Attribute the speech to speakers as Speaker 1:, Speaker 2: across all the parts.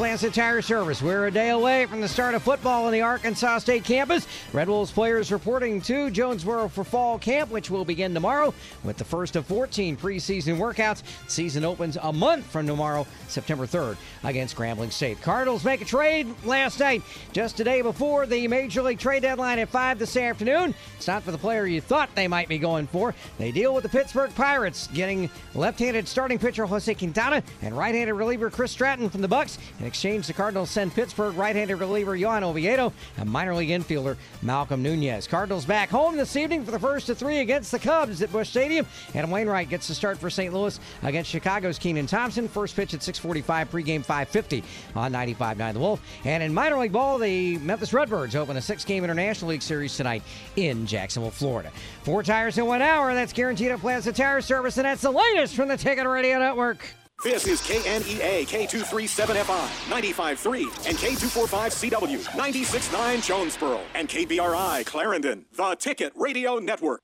Speaker 1: Plaza Tire Service. We're a day away from the start of football on the Arkansas State campus. Red Wolves players reporting to Jonesboro for fall camp, which will begin tomorrow with the first of 14 preseason workouts. Season opens a month from tomorrow, September 3rd, against Grambling State. Cardinals make a trade last night, just a day before the Major League trade deadline at 5 this afternoon. It's not for the player you thought they might be going for. They deal with the Pittsburgh Pirates, getting left-handed starting pitcher Jose Quintana and right-handed reliever Chris Stratton from the Bucs. Exchange, the Cardinals send Pittsburgh right-handed reliever Johan Oviedo and minor league infielder Malcolm Nunez. Cardinals back home this evening for the first of three against the Cubs at Busch Stadium. Adam Wainwright gets the start for St. Louis against Chicago's Keegan Thompson. First pitch at 6:45, pregame 5:50 on 95.9 The Wolf. And in minor league ball, the Memphis Redbirds open a six-game International League series tonight in Jacksonville, Florida. Four tires in one hour. That's guaranteed at Plaza Tire Service, and that's the latest from the Ticket Radio Network.
Speaker 2: This is KNEA K237FI 95.3 and K245CW 96.9 Jonesboro and KBRI Clarendon, the Ticket Radio Network.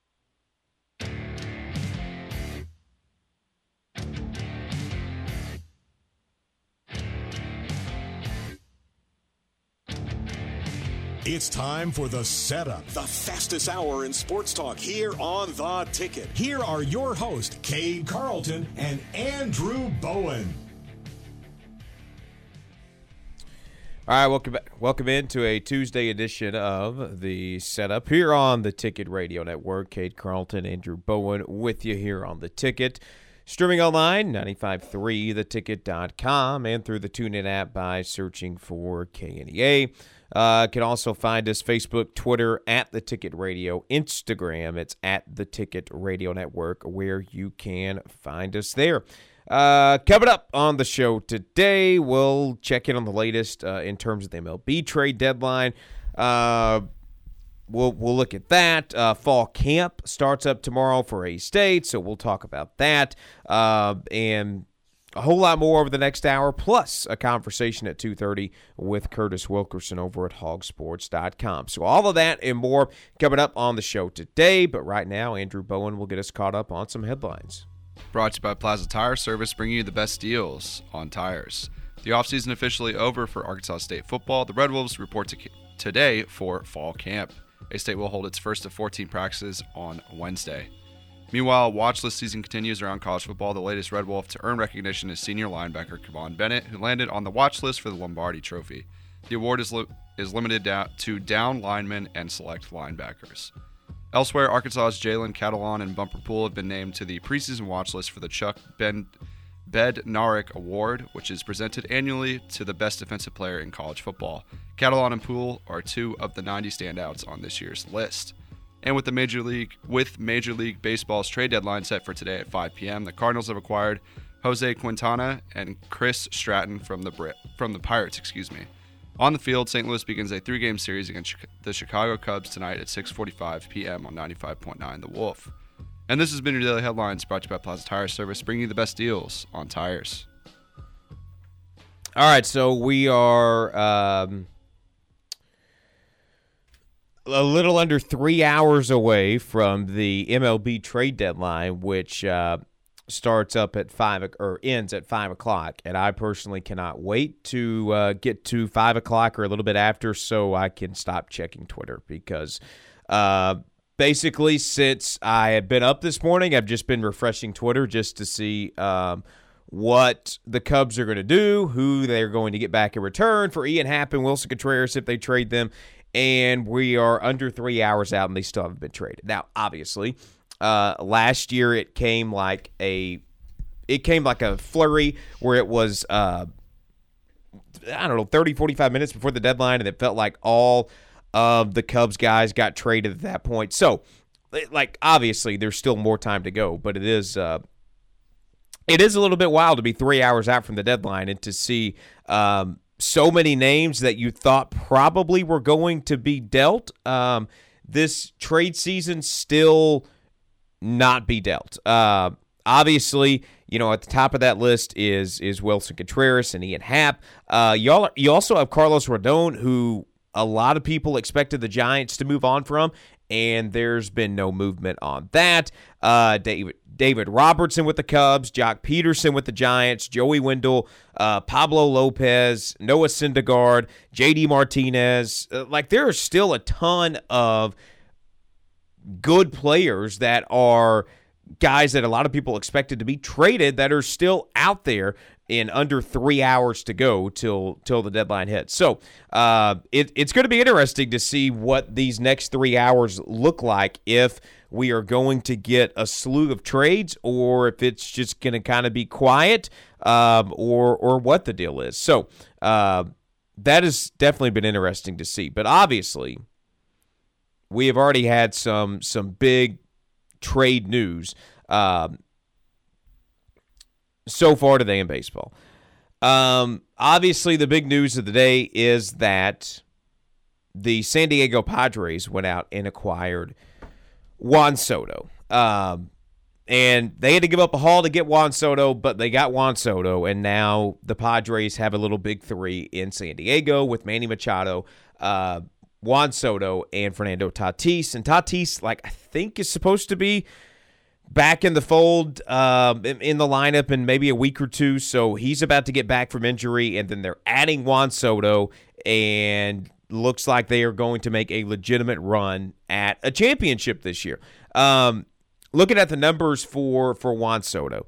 Speaker 3: It's time for the setup.
Speaker 2: The fastest hour in sports talk here on The Ticket.
Speaker 3: Here are your hosts, Cade Carlton and Andrew Bowen.
Speaker 4: All right, welcome back. Welcome into a Tuesday edition of the setup here on the Ticket Radio Network. Cade Carlton, Andrew Bowen with you here on the Ticket. Streaming online, 953theticket.com and through the TuneIn app by searching for KNEA. Uh, can also find us Facebook, Twitter at the Ticket Radio, Instagram. It's at the Ticket Radio Network, where you can find us there. Uh, coming up on the show today, we'll check in on the latest uh, in terms of the MLB trade deadline. Uh, we'll we'll look at that. Uh, fall camp starts up tomorrow for A State, so we'll talk about that. Uh, and a whole lot more over the next hour, plus a conversation at 2.30 with Curtis Wilkerson over at hogsports.com. So all of that and more coming up on the show today. But right now, Andrew Bowen will get us caught up on some headlines.
Speaker 5: Brought to you by Plaza Tire Service, bringing you the best deals on tires. The offseason officially over for Arkansas State football. The Red Wolves report to today for fall camp. A State will hold its first of 14 practices on Wednesday. Meanwhile, watch list season continues around college football. The latest Red Wolf to earn recognition is senior linebacker Kivon Bennett, who landed on the watch list for the Lombardi Trophy. The award is, li- is limited to down linemen and select linebackers. Elsewhere, Arkansas's Jalen Catalon and Bumper Pool have been named to the preseason watch list for the Chuck Ben Bednarik Award, which is presented annually to the best defensive player in college football. Catalon and Pool are two of the 90 standouts on this year's list. And with the Major League with Major League Baseball's trade deadline set for today at 5 p.m., the Cardinals have acquired Jose Quintana and Chris Stratton from the Brit, from the Pirates, excuse me. On the field, St. Louis begins a three-game series against the Chicago Cubs tonight at 6:45 p.m. on 95.9 The Wolf. And this has been your daily headlines brought to you by Plaza Tire Service, bringing you the best deals on tires.
Speaker 4: All right, so we are um, a little under three hours away from the MLB trade deadline, which uh, starts up at five or ends at five o'clock. And I personally cannot wait to uh, get to five o'clock or a little bit after so I can stop checking Twitter because. Uh, basically, since I have been up this morning, I've just been refreshing Twitter just to see um, what the Cubs are going to do, who they're going to get back in return for Ian Happ and Willson Contreras if they trade them. And we are under three hours out, and they still haven't been traded. Now, obviously, uh, last year it came like a it came like a flurry where it was uh, I don't know 30 45 minutes before the deadline and it felt like all of the Cubs guys got traded at that point. So like obviously there's still more time to go, but it is uh, it is a little bit wild to be 3 hours out from the deadline and to see um, so many names that you thought probably were going to be dealt um, this trade season still not be dealt. Uh, obviously, you know, at the top of that list is is Willson Contreras and Ian Happ. Uh, y'all, you also have Carlos Rodon, who a lot of people expected the Giants to move on from, and there's been no movement on that. Uh, David David Robertson with the Cubs, Joc Pederson with the Giants, Joey Wendle, uh, Pablo Lopez, Noah Syndergaard, JD Martinez. Uh, like there are still a ton of good players that are guys that a lot of people expected to be traded that are still out there in under three hours to go till till the deadline hits. So uh, it, it's going to be interesting to see what these next three hours look like if we are going to get a slew of trades or if it's just going to kind of be quiet um, or or what the deal is. So uh, that has definitely been interesting to see. But obviously, we have already had some some big trade news um, so far today in baseball. Um, obviously, the big news of the day is that the San Diego Padres went out and acquired Juan Soto. Um, and they had to give up a haul to get Juan Soto, but they got Juan Soto, and now the Padres have a little big three in San Diego with Manny Machado, uh, Juan Soto, and Fernando Tatis. And Tatis, like I think, is supposed to be back in the fold uh, in the lineup in maybe a week or two. So he's about to get back from injury, and then they're adding Juan Soto, and looks like they are going to make a legitimate run at a championship this year. Um, looking at the numbers for for Juan Soto,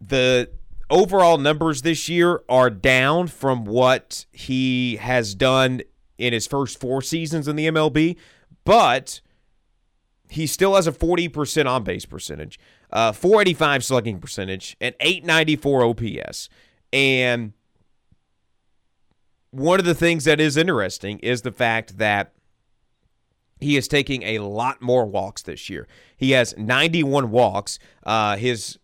Speaker 4: the overall numbers this year are down from what he has done in his first four seasons in the MLB, but he still has a 40% on base percentage, uh, 485 slugging percentage, and 894 OPS. And one of the things that is interesting is the fact that he is taking a lot more walks this year. He has 91 walks. Uh, his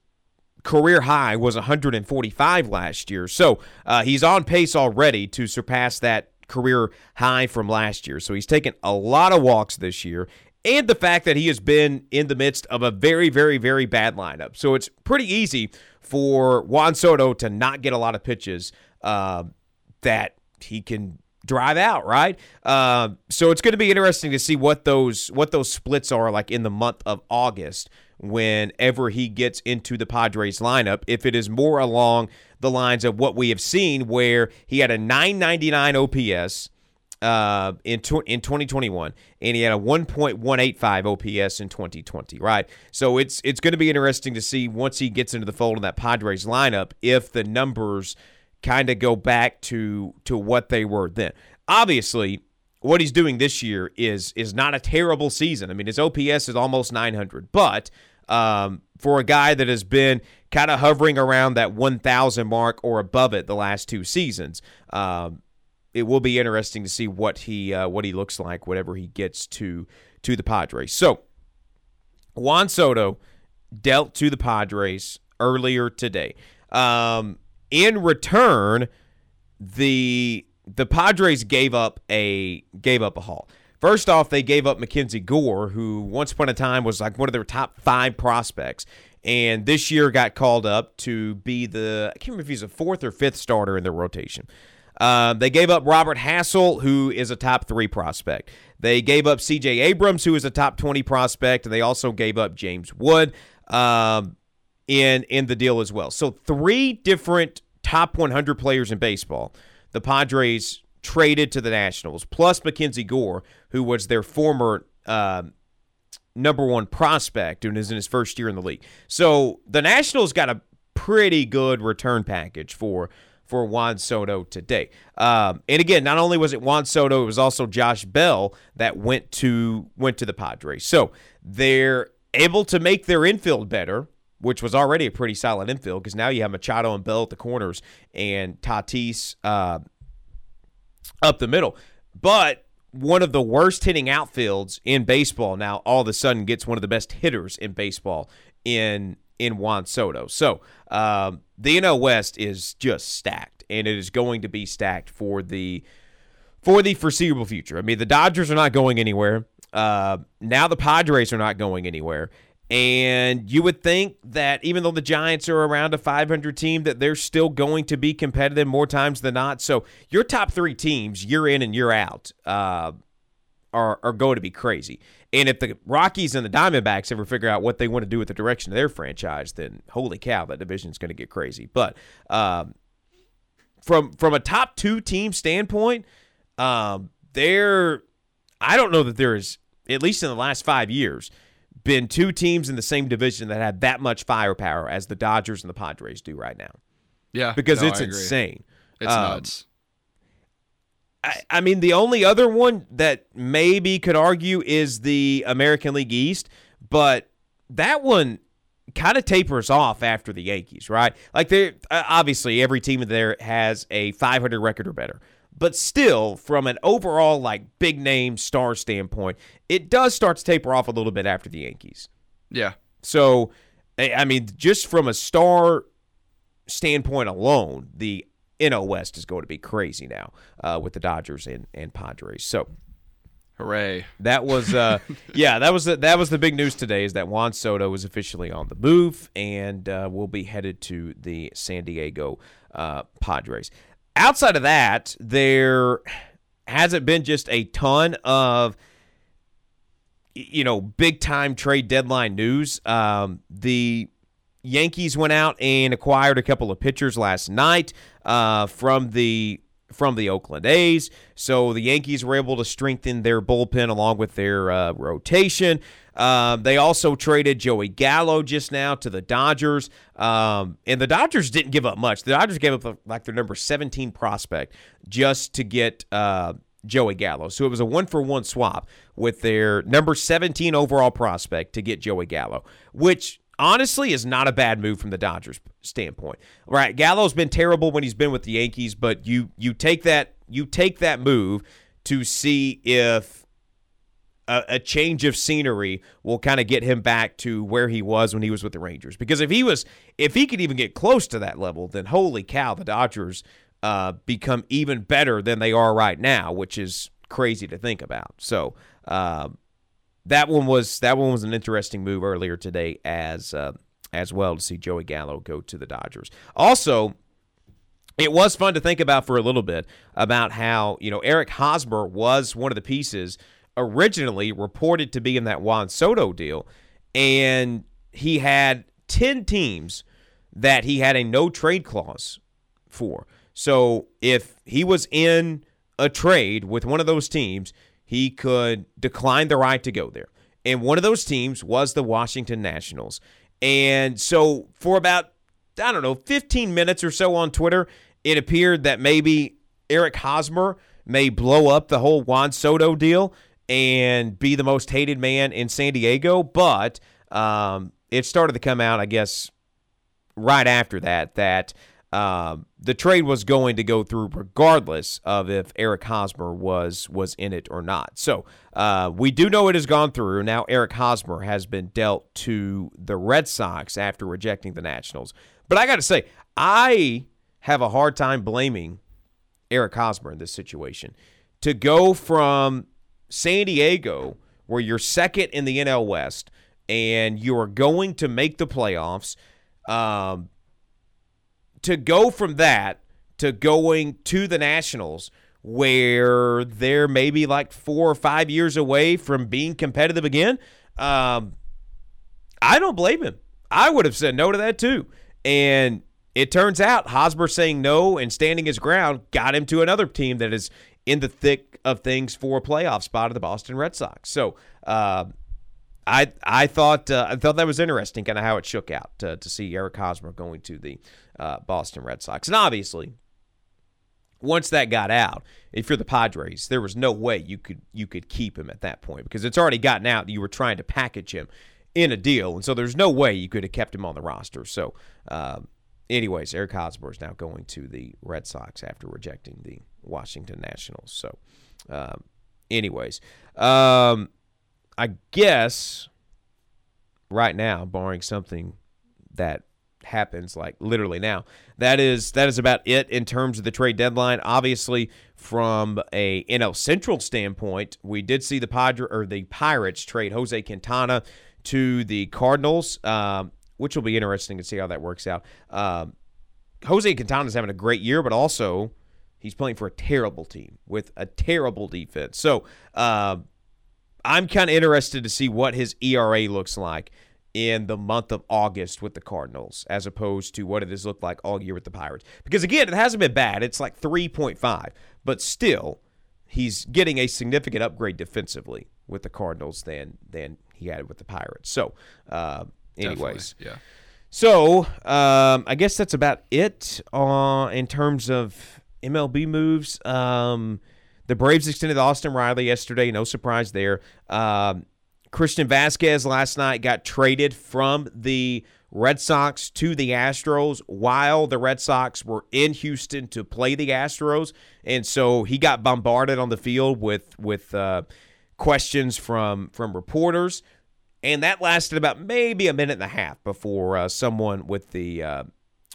Speaker 4: career high was 145 last year. So uh, he's on pace already to surpass that career high from last year. So he's taken a lot of walks this year and the fact that he has been in the midst of a very, very, very bad lineup. So it's pretty easy for Juan Soto to not get a lot of pitches uh, that he can drive out, right? Uh, so it's going to be interesting to see what those what those splits are like in the month of August whenever he gets into the Padres lineup. If it is more along the lines of what we have seen, where he had a 999 OPS uh, in tw- in 2021, and he had a 1.185 OPS in 2020. Right, so it's it's going to be interesting to see once he gets into the fold in that Padres lineup if the numbers kind of go back to to what they were then. Obviously, what he's doing this year is is not a terrible season. I mean, his OPS is almost 900, but um, for a guy that has been kind of hovering around that 1,000 mark or above it the last two seasons, um, it will be interesting to see what he uh, what he looks like whatever he gets to to the Padres. So Juan Soto dealt to the Padres earlier today. Um, in return, the the Padres gave up a gave up a haul. First off, they gave up Mackenzie Gore, who once upon a time was like one of their top five prospects, and this year got called up to be the I can't remember if he's a fourth or fifth starter in their rotation. Uh, they gave up Robert Hassell, who is a top three prospect. They gave up C.J. Abrams, who is a top 20 prospect, and they also gave up James Wood um, in in the deal as well. So three different top 100 players in baseball. The Padres traded to the Nationals, plus Mackenzie Gore, who was their former uh, number one prospect and is in his first year in the league. So the Nationals got a pretty good return package for for Juan Soto today. Um, and again, not only was it Juan Soto, it was also Josh Bell that went to went to the Padres. So they're able to make their infield better, which was already a pretty solid infield because now you have Machado and Bell at the corners and Tatis uh, up the middle. But one of the worst hitting outfields in baseball now all of a sudden gets one of the best hitters in baseball in in Juan Soto. So um, the NL West is just stacked, and it is going to be stacked for the for the foreseeable future. I mean, the Dodgers are not going anywhere. Uh, now the Padres are not going anywhere. And you would think that even though the Giants are around a 500 team, that they're still going to be competitive more times than not. So your top three teams, year in and year out, uh, are are going to be crazy. And if the Rockies and the Diamondbacks ever figure out what they want to do with the direction of their franchise, then holy cow, that division is going to get crazy. But um, from from a top two team standpoint, um, there, I don't know that there is at least in the last five years been two teams in the same division that have that much firepower as the Dodgers and the Padres do right now.
Speaker 5: Yeah,
Speaker 4: Because
Speaker 5: no,
Speaker 4: it's insane.
Speaker 5: It's
Speaker 4: Um,
Speaker 5: nuts.
Speaker 4: I, I mean, the only other one that maybe could argue is the American League East, but that one kind of tapers off after the Yankees, right? Like, they uh, obviously every team there has a 500 record or better, but still, from an overall like big name star standpoint, it does start to taper off a little bit after the Yankees.
Speaker 5: Yeah,
Speaker 4: So, I mean, just from a star standpoint alone, the NL West is going to be crazy now uh, with the Dodgers and, and Padres. So
Speaker 5: hooray!
Speaker 4: that was, uh, yeah, that was the, that was the big news today is that Juan Soto is officially on the move and uh, will be headed to the San Diego uh, Padres. Outside of that, there hasn't been just a ton of you know, big time trade deadline news. Um, the Yankees went out and acquired a couple of pitchers last night uh, from the from the Oakland A's. So the Yankees were able to strengthen their bullpen along with their uh, rotation. Um, they also traded Joey Gallo just now to the Dodgers, um, and the Dodgers didn't give up much. The Dodgers gave up like their number 17 prospect just to get uh, Joey Gallo. So it was a one for one swap with their number 17 overall prospect to get Joey Gallo, which honestly is not a bad move from the Dodgers standpoint. Right, Gallo's been terrible when he's been with the Yankees, but you you take that you take that move to see if a, a change of scenery will kind of get him back to where he was when he was with the Rangers. Because if he was, if he could even get close to that level, then holy cow, the Dodgers uh, become even better than they are right now, which is crazy to think about. So uh, that one was that one was an interesting move earlier today as uh, as well to see Joey Gallo go to the Dodgers. Also, it was fun to think about for a little bit about how you know Eric Hosmer was one of the pieces originally reported to be in that Juan Soto deal, and he had ten teams that he had a no trade clause for. So if he was in a trade with one of those teams, he could decline the right to go there. And one of those teams was the Washington Nationals. And so for about I don't know, 15 minutes or so on Twitter, it appeared that maybe Eric Hosmer may blow up the whole Juan Soto deal and be the most hated man in San Diego. But um, it started to come out, I guess, right after that, that um, the trade was going to go through regardless of if Eric Hosmer was was in it or not. So uh, we do know it has gone through. Now Eric Hosmer has been dealt to the Red Sox after rejecting the Nationals. But I got to say, I have a hard time blaming Eric Hosmer in this situation. To go from San Diego, where you're second in the NL West, and you are going to make the playoffs, um, to go from that to going to the Nationals, where they're maybe like four or five years away from being competitive again, um, I don't blame him. I would have said no to that too. And it turns out Hosmer saying no and standing his ground got him to another team that is in the thick of things for a playoff spot of the Boston Red Sox. So uh, I I thought uh, I thought that was interesting, kind of how it shook out to, to see Eric Hosmer going to the uh, Boston Red Sox, and obviously once that got out, if you're the Padres, there was no way you could you could keep him at that point because it's already gotten out. That you were trying to package him in a deal, and so there's no way you could have kept him on the roster. So, um, anyways, Eric Hosmer is now going to the Red Sox after rejecting the Washington Nationals. So, um, anyways, um, I guess right now, barring something that happens like literally now. That is that is about it in terms of the trade deadline. Obviously, from a NL Central standpoint, we did see the Padre or the Pirates trade Jose Quintana to the Cardinals, um, which will be interesting to see how that works out. Um, Jose Quintana is having a great year, but also he's playing for a terrible team with a terrible defense. So uh, I'm kind of interested to see what his ERA looks like in the month of August with the Cardinals as opposed to what it has looked like all year with the Pirates. Because again, it hasn't been bad. It's like 3.5, but still he's getting a significant upgrade defensively with the Cardinals than than he had with the Pirates. So, uh, anyways,
Speaker 5: Definitely, yeah.
Speaker 4: so um, I guess that's about it uh, in terms of MLB moves. Um, the Braves extended Austin Riley yesterday. No surprise there. Um, Christian Vazquez last night got traded from the Red Sox to the Astros while the Red Sox were in Houston to play the Astros, and so he got bombarded on the field with with uh, questions from from reporters, and that lasted about maybe a minute and a half before uh, someone with the uh,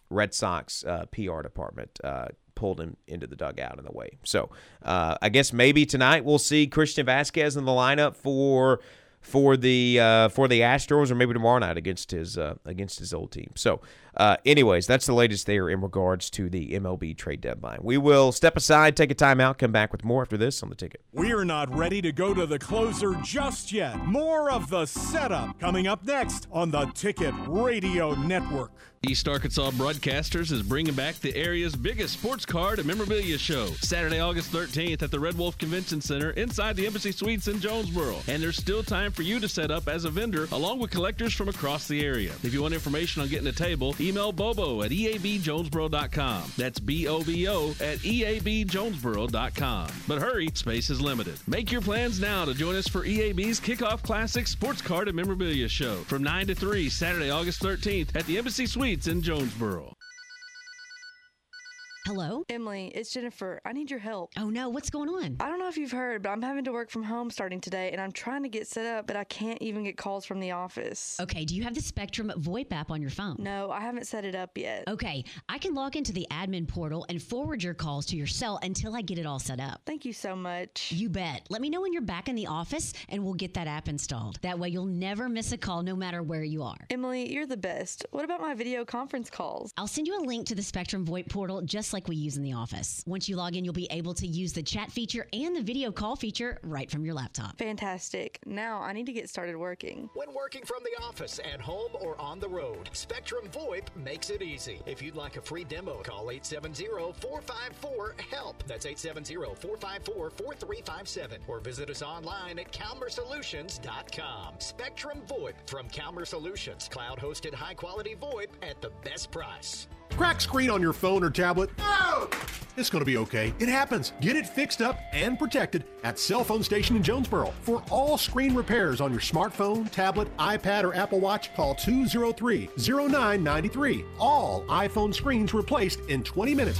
Speaker 4: Red Sox uh, PR department uh, pulled him into the dugout in the way. So uh, I guess maybe tonight we'll see Christian Vazquez in the lineup for for the uh, for the Astros, or maybe tomorrow night against his uh, against his old team. So, uh, anyways, that's the latest there in regards to the MLB trade deadline. We will step aside, take a timeout, come back with more after this on the ticket.
Speaker 3: We're not ready to go to the closer just yet. More of the setup coming up next on the Ticket Radio Network.
Speaker 6: East Arkansas Broadcasters is bringing back the area's biggest sports card and memorabilia show, Saturday, August 13th at the Red Wolf Convention Center inside the Embassy Suites in Jonesboro. And there's still time for you to set up as a vendor along with collectors from across the area. If you want information on getting a table, email Bobo at eabjonesboro.com. That's B O B O at eabjonesboro.com. But hurry, space is limited. Make your plans now to join us for EAB's Kickoff Classic Sports Card and Memorabilia Show from 9 to 3 Saturday, August 13th at the Embassy Suites in Jonesboro.
Speaker 7: Hello?
Speaker 8: Emily, it's Jennifer. I need your help.
Speaker 7: Oh no, what's going on?
Speaker 8: I don't know if you've heard, but I'm having to work from home starting today, and I'm trying to get set up, but I can't even get calls from the office.
Speaker 7: Okay, do you have the Spectrum VoIP app on your phone?
Speaker 8: No, I haven't set it up yet.
Speaker 7: Okay, I can log into the admin portal and forward your calls to your cell until I get it all set up.
Speaker 8: Thank you so much.
Speaker 7: You bet. Let me know when you're back in the office and we'll get that app installed. That way you'll never miss a call no matter where you are.
Speaker 8: Emily, you're the best. What about my video conference calls?
Speaker 7: I'll send you a link to the Spectrum VoIP portal just like we use in the office. Once you log in, you'll be able to use the chat feature and the video call feature right from your laptop.
Speaker 8: Fantastic. Now I need to get started working.
Speaker 9: When working from the office, at home, or on the road, Spectrum VoIP makes it easy. If you'd like a free demo, call 870-454-HELP. That's 870-454-4357. Or visit us online at CalmerSolutions.com. Spectrum VoIP from Calmer Solutions. Cloud-hosted high-quality VoIP at the best price.
Speaker 10: Crack screen on your phone or tablet? No! It's going to be okay. It happens. Get it fixed up and protected at Cell Phone Station in Jonesboro. For all screen repairs on your smartphone, tablet, iPad, or Apple Watch, call 203 0993. All iPhone screens replaced in 20 minutes.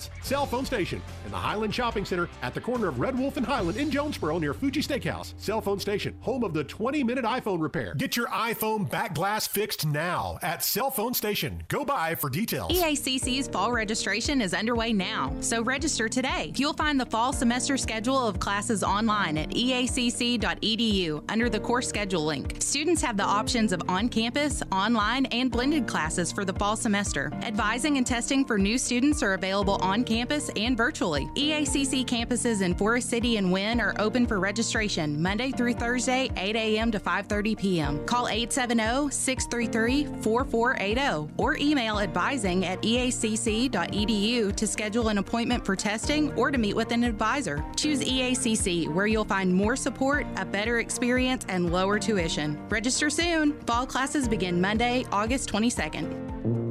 Speaker 10: Cell Phone Station in the Highland Shopping Center at the corner of Red Wolf and Highland in Jonesboro near Fuji Steakhouse. Cell Phone Station, home of the 20 minute iPhone repair. Get your iPhone back glass fixed now at Cell Phone Station. Go by for details.
Speaker 11: EACC's fall registration is underway now, so register today. You'll find the fall semester schedule of classes online at eacc.edu under the course schedule link. Students have the options of on campus, online, and blended classes for the fall semester. Advising and testing for new students are available on campus and virtually. EACC campuses in Forest City and Wynne are open for registration Monday through Thursday, 8 a.m. to 5:30 p.m. Call 870-633-4480 or email advising at eacc.edu to schedule an appointment for testing or to meet with an advisor. Choose EACC where you'll find more support, a better experience, and lower tuition. Register soon. Fall classes begin Monday, August 22nd.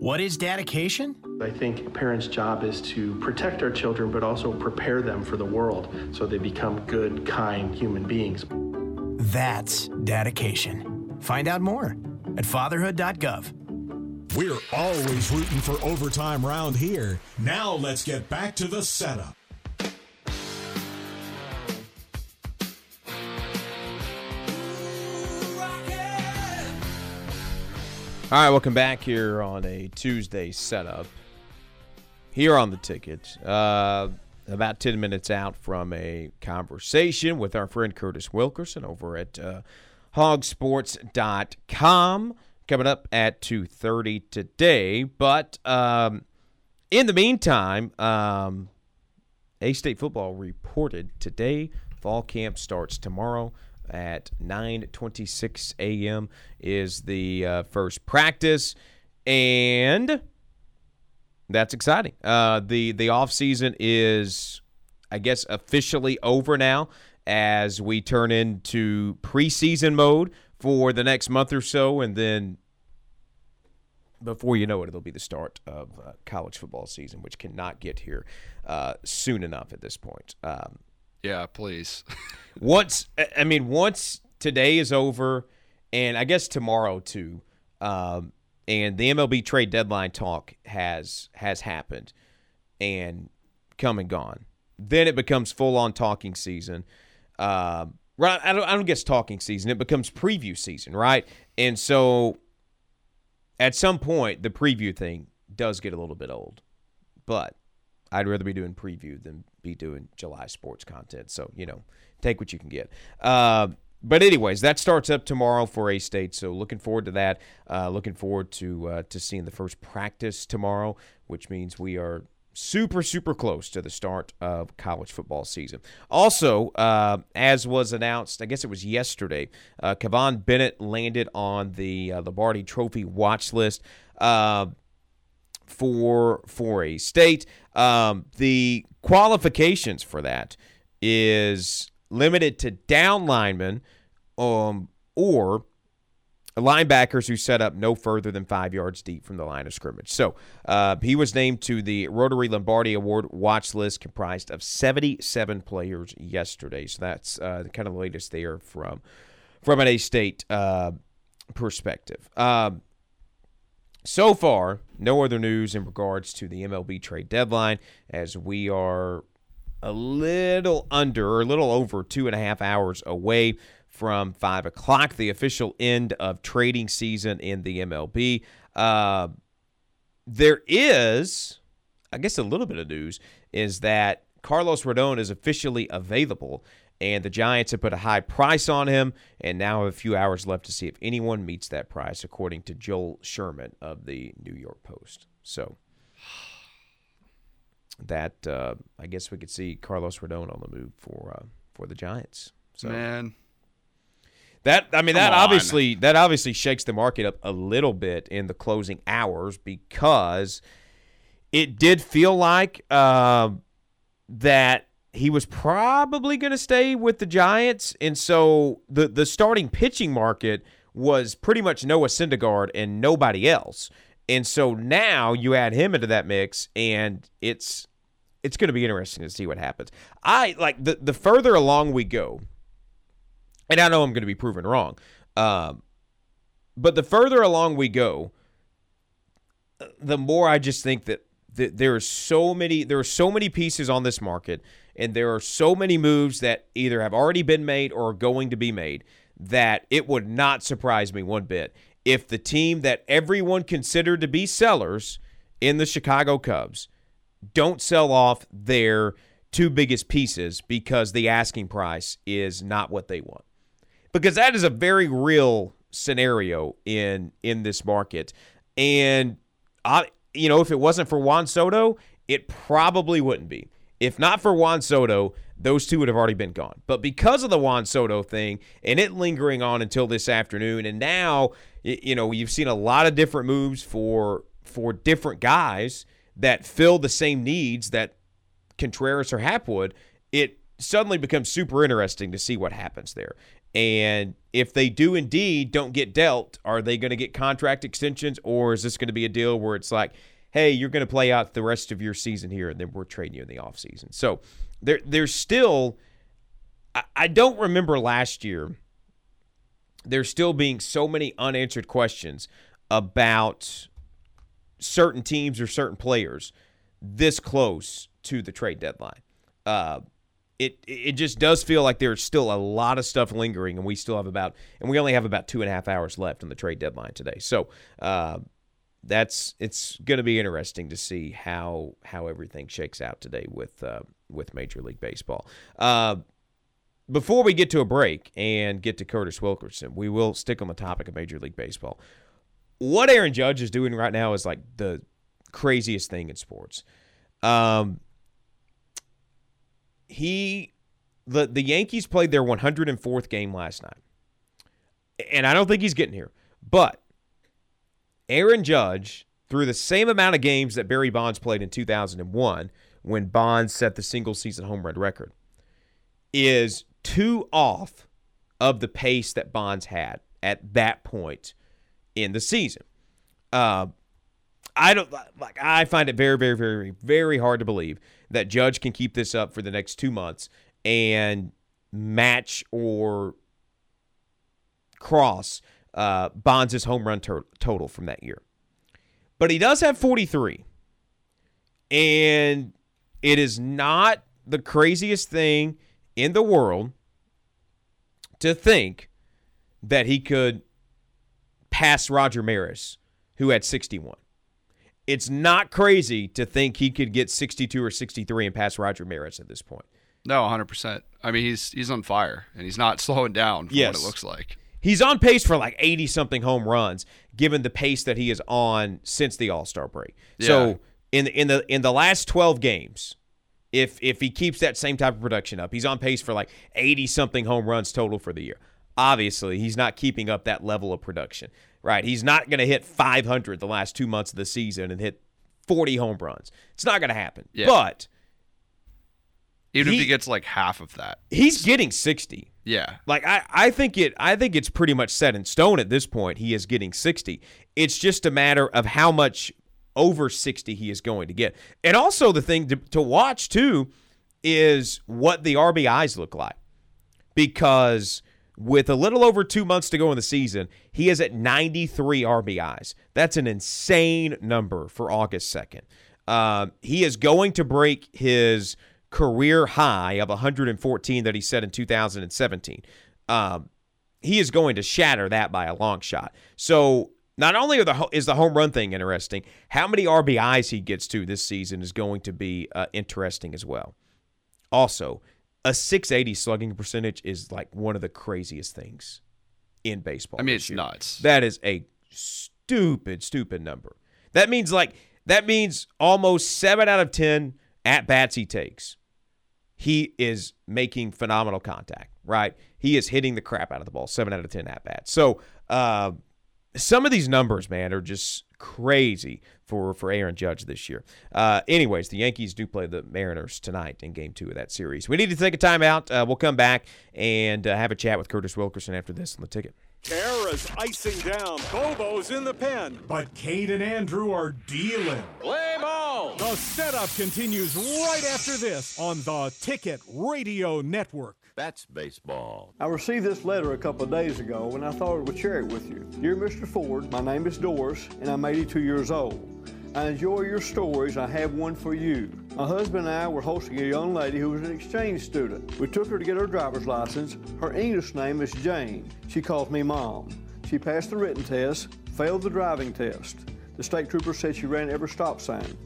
Speaker 12: What is dedication?
Speaker 13: I think a parent's job is to protect our children, but also prepare them for the world so they become good, kind human beings.
Speaker 12: That's dedication. Find out more at fatherhood.gov.
Speaker 3: We're always rooting for overtime round here. Now let's get back to the setup.
Speaker 4: All right, welcome back here on a Tuesday setup. Here on the ticket, uh, about 10 minutes out from a conversation with our friend Curtis Wilkerson over at uh, hogsports.com coming up at 2.30 today. But um, in the meantime, um, A-State football reported today. Fall camp starts tomorrow at 9:26 a.m. is the uh, first practice, and that's exciting. Uh, the the off season is, I guess, officially over now as we turn into preseason mode for the next month or so, and then before you know it, it'll be the start of uh, college football season, which cannot get here uh, soon enough at this point. Um,
Speaker 5: yeah, please.
Speaker 4: once I mean, once today is over, and I guess tomorrow too, um, and the MLB trade deadline talk has has happened and come and gone. Then it becomes full on talking season. Um, right? I don't, I don't guess talking season. It becomes preview season, right? And so, at some point, the preview thing does get a little bit old, but I'd rather be doing preview than be doing July sports content. So, you know, take what you can get. Uh, but anyways, that starts up tomorrow for A State. So looking forward to that. Uh, looking forward to uh, to seeing the first practice tomorrow, which means we are super super close to the start of college football season. Also, uh, as was announced, I guess it was yesterday, uh, Kivon Bennett landed on the uh, Lombardi Trophy watch list. Uh, for for a state. Um, the qualifications for that is limited to down linemen um, or linebackers who set up no further than five yards deep from the line of scrimmage. So uh, he was named to the Rotary Lombardi Award watch list, comprised of 77 players yesterday. So that's uh, kind of the latest there from from an A State uh, perspective. Um, so far, no other news in regards to the MLB trade deadline, as we are a little under, or a little over two and a half hours away from five o'clock, the official end of trading season in the MLB. Uh, there is, I guess, a little bit of news is that Carlos Rodon is officially available and the Giants have put a high price on him, and now have a few hours left to see if anyone meets that price, according to Joel Sherman of the New York Post. So that uh, I guess we could see Carlos Rodon on the move for uh, for the Giants. So
Speaker 5: Man,
Speaker 4: that I mean
Speaker 5: Come
Speaker 4: that
Speaker 5: on.
Speaker 4: obviously that obviously shakes the market up a little bit in the closing hours because it did feel like uh, that he was probably going to stay with the Giants, and so the the starting pitching market was pretty much Noah Syndergaard and nobody else. And so now you add him into that mix, and it's it's going to be interesting to see what happens. I like the the further along we go, and I know I'm going to be proven wrong, um, but the further along we go, the more I just think that, that there are so many there are so many pieces on this market, and there are so many moves that either have already been made or are going to be made that it would not surprise me one bit if the team that everyone considered to be sellers in the Chicago Cubs don't sell off their two biggest pieces because the asking price is not what they want. Because that is a very real scenario in in this market. And I you know, if it wasn't for Juan Soto, it probably wouldn't be. If not for Juan Soto, those two would have already been gone. But because of the Juan Soto thing and it lingering on until this afternoon, and now you know you've seen a lot of different moves for for different guys that fill the same needs that Contreras or Happ would. It suddenly becomes super interesting to see what happens there. And if they do indeed don't get dealt, are they going to get contract extensions, or is this going to be a deal where it's like, hey, you're going to play out the rest of your season here, and then we're trading you in the offseason? So there, there's still, I, I don't remember last year, there's still being so many unanswered questions about certain teams or certain players this close to the trade deadline. Uh, it it just does feel like there's still a lot of stuff lingering, and we still have about and we only have about two and a half hours left on the trade deadline today. So uh, that's it's going to be interesting to see how how everything shakes out today with uh, with Major League Baseball. Uh, before we get to a break and get to Curtis Wilkerson, we will stick on the topic of Major League Baseball. What Aaron Judge is doing right now is like the craziest thing in sports. Um, he the the Yankees played their 104th game last night. And I don't think he's getting here. But Aaron Judge through the same amount of games that Barry Bonds played in 2001 when Bonds set the single season home run record is two off of the pace that Bonds had at that point in the season. Uh, I don't like. I find it very, very, very, very hard to believe that Judge can keep this up for the next two months and match or cross uh, Bonds' home run total from that year. But he does have 43. And it is not the craziest thing in the world to think that he could pass Roger Maris, who had 61 it's not crazy to think he could get 62 or 63 and pass Roger Maris at this point.
Speaker 5: No, 100%. I mean, he's he's on fire and he's not slowing down from yes. what it looks like.
Speaker 4: He's on pace for like 80 something home runs given the pace that he is on since the All-Star break. Yeah. So, in in the in the last 12 games, if if he keeps that same type of production up, he's on pace for like 80 something home runs total for the year. Obviously, he's not keeping up that level of production right? He's not going to hit 500 the last two months of the season and hit 40 home runs. It's not going to happen. Yeah. But
Speaker 5: even he, if he gets like half of that,
Speaker 4: he's getting 60.
Speaker 5: Yeah.
Speaker 4: Like I, I think it I think it's pretty much set in stone at this point. He is getting 60. It's just a matter of how much over 60 he is going to get. And also the thing to, to watch too is what the RBIs look like. Because with a little over two months to go in the season, he is at 93 RBIs. That's an insane number for August 2nd. Um, he is going to break his career high of 114 that he set in 2017. Um, he is going to shatter that by a long shot. So not only the, is the home run thing interesting, how many RBIs he gets to this season is going to be uh, interesting as well. Also, a 680 slugging percentage is like one of the craziest things in baseball.
Speaker 5: I mean, it's year. nuts.
Speaker 4: That is a stupid, stupid number. That means like that means almost seven out of ten at bats he takes. He is making phenomenal contact, right? He is hitting the crap out of the ball, seven out of ten at bats. So uh, some of these numbers, man, are just crazy for for Aaron Judge this year. Uh, anyways, the Yankees do play the Mariners tonight in Game Two of that series. We need to take a timeout. Uh, we'll come back and uh, have a chat with Curtis Wilkerson after this on the ticket.
Speaker 3: Tara's icing down. Bobo's in the pen. But Cade and Andrew are dealing.
Speaker 9: Play ball.
Speaker 3: The setup continues right after this on the Ticket Radio Network.
Speaker 14: That's baseball.
Speaker 15: I received this letter a couple of days ago and I thought I would share it with you. Dear Mr. Ford, my name is Doris and I'm 82 years old. I enjoy your stories. I have one for you. My husband and I were hosting a young lady who was an exchange student. We took her to get her driver's license. Her English name is Jane. She calls me Mom. She passed the written test, failed the driving test. The state trooper said she ran every stop sign.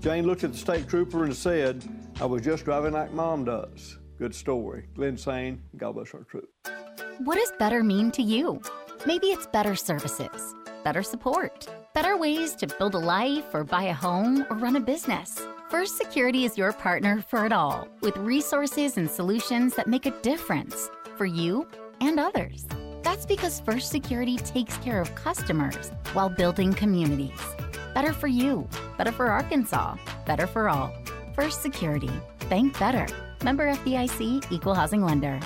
Speaker 15: Jane looked at the state trooper and said, I was just driving like Mom does. Good story. Glenn Sane, God bless our troop.
Speaker 16: What does better mean to you? Maybe it's better services, better support, better ways to build a life or buy a home or run a business. First Security is your partner for it all, with resources and solutions that make a difference for you and others. That's because First Security takes care of customers while building communities. Better for you, better for Arkansas, better for all. First Security. Bank better. Member FDIC, Equal Housing Lender.